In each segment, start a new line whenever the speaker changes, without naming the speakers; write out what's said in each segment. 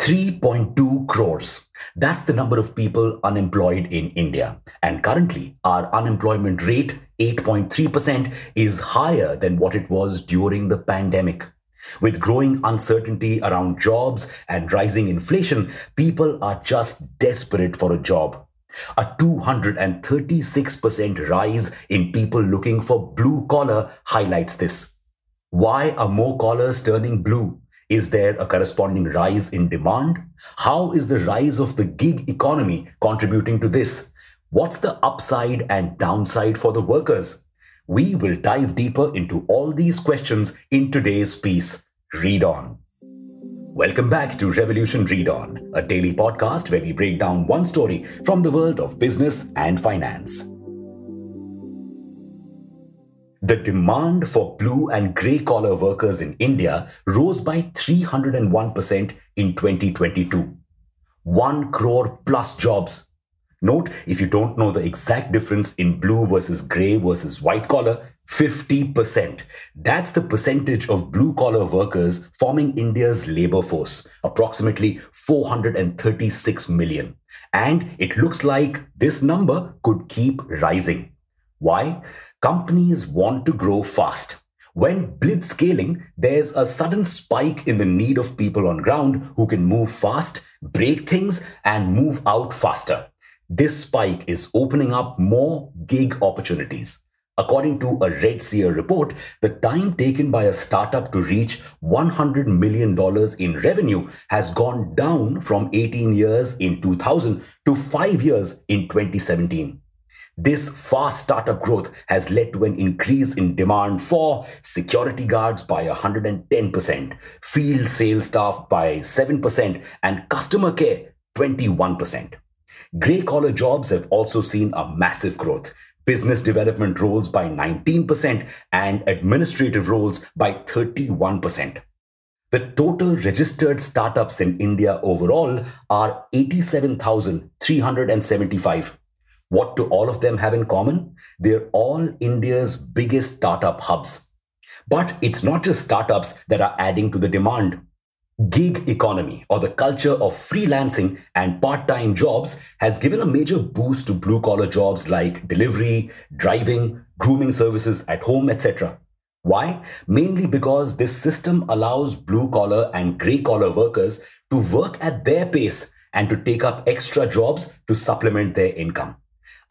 3.2 crores. That's the number of people unemployed in India. And currently, our unemployment rate, 8.3%, is higher than what it was during the pandemic. With growing uncertainty around jobs and rising inflation, people are just desperate for a job. A 236% rise in people looking for blue collar highlights this. Why are more collars turning blue? Is there a corresponding rise in demand? How is the rise of the gig economy contributing to this? What's the upside and downside for the workers? We will dive deeper into all these questions in today's piece. Read on. Welcome back to Revolution Read On, a daily podcast where we break down one story from the world of business and finance. The demand for blue and grey collar workers in India rose by 301% in 2022. 1 crore plus jobs. Note, if you don't know the exact difference in blue versus grey versus white collar, 50%. That's the percentage of blue collar workers forming India's labor force, approximately 436 million. And it looks like this number could keep rising. Why? Companies want to grow fast. When blitz scaling, there's a sudden spike in the need of people on ground who can move fast, break things, and move out faster. This spike is opening up more gig opportunities. According to a RedSeer report, the time taken by a startup to reach $100 million in revenue has gone down from 18 years in 2000 to 5 years in 2017. This fast startup growth has led to an increase in demand for security guards by 110%, field sales staff by 7%, and customer care 21%. Grey collar jobs have also seen a massive growth. Business development roles by 19% and administrative roles by 31%. The total registered startups in India overall are 87,375 what do all of them have in common? They're all India's biggest startup hubs. But it's not just startups that are adding to the demand. Gig economy or the culture of freelancing and part time jobs has given a major boost to blue collar jobs like delivery, driving, grooming services at home, etc. Why? Mainly because this system allows blue collar and grey collar workers to work at their pace and to take up extra jobs to supplement their income.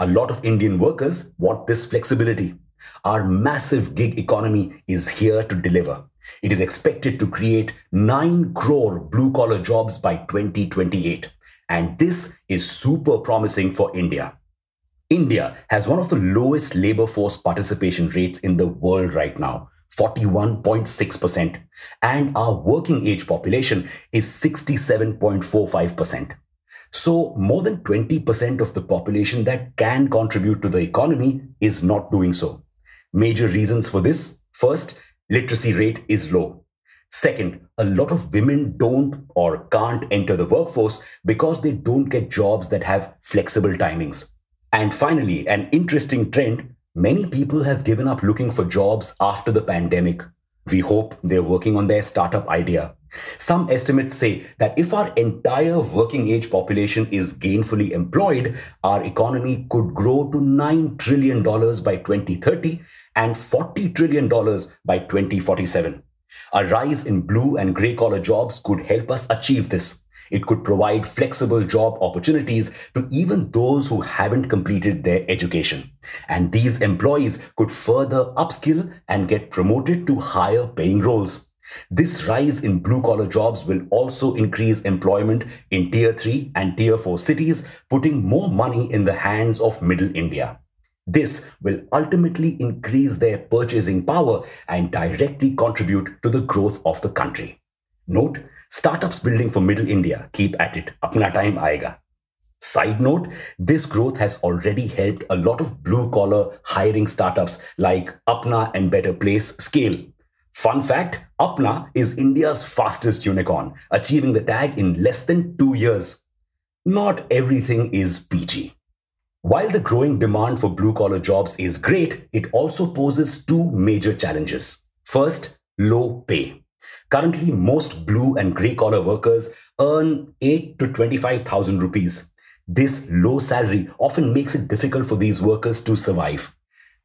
A lot of Indian workers want this flexibility. Our massive gig economy is here to deliver. It is expected to create 9 crore blue collar jobs by 2028. And this is super promising for India. India has one of the lowest labor force participation rates in the world right now, 41.6%. And our working age population is 67.45%. So, more than 20% of the population that can contribute to the economy is not doing so. Major reasons for this first, literacy rate is low. Second, a lot of women don't or can't enter the workforce because they don't get jobs that have flexible timings. And finally, an interesting trend many people have given up looking for jobs after the pandemic. We hope they're working on their startup idea. Some estimates say that if our entire working age population is gainfully employed, our economy could grow to $9 trillion by 2030 and $40 trillion by 2047. A rise in blue and grey collar jobs could help us achieve this. It could provide flexible job opportunities to even those who haven't completed their education. And these employees could further upskill and get promoted to higher paying roles. This rise in blue collar jobs will also increase employment in tier 3 and tier 4 cities, putting more money in the hands of middle India. This will ultimately increase their purchasing power and directly contribute to the growth of the country. Note, startups building for middle India keep at it. Apna time aega. Side note, this growth has already helped a lot of blue collar hiring startups like Apna and Better Place scale. Fun fact Apna is India's fastest unicorn, achieving the tag in less than two years. Not everything is peachy. While the growing demand for blue collar jobs is great, it also poses two major challenges. First, low pay. Currently, most blue and grey collar workers earn 8 to 25,000 rupees. This low salary often makes it difficult for these workers to survive.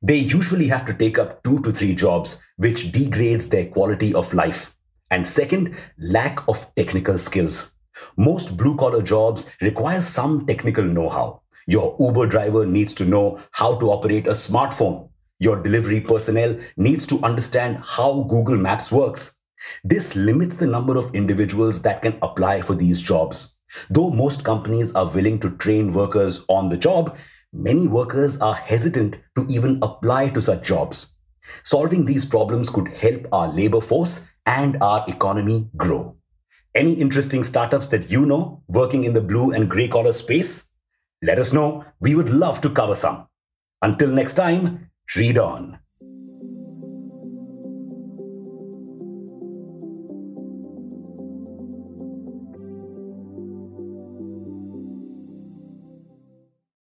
They usually have to take up two to three jobs, which degrades their quality of life. And second, lack of technical skills. Most blue collar jobs require some technical know how. Your Uber driver needs to know how to operate a smartphone. Your delivery personnel needs to understand how Google Maps works. This limits the number of individuals that can apply for these jobs. Though most companies are willing to train workers on the job, many workers are hesitant to even apply to such jobs. Solving these problems could help our labor force and our economy grow. Any interesting startups that you know working in the blue and grey collar space? Let us know. We would love to cover some. Until next time, read on.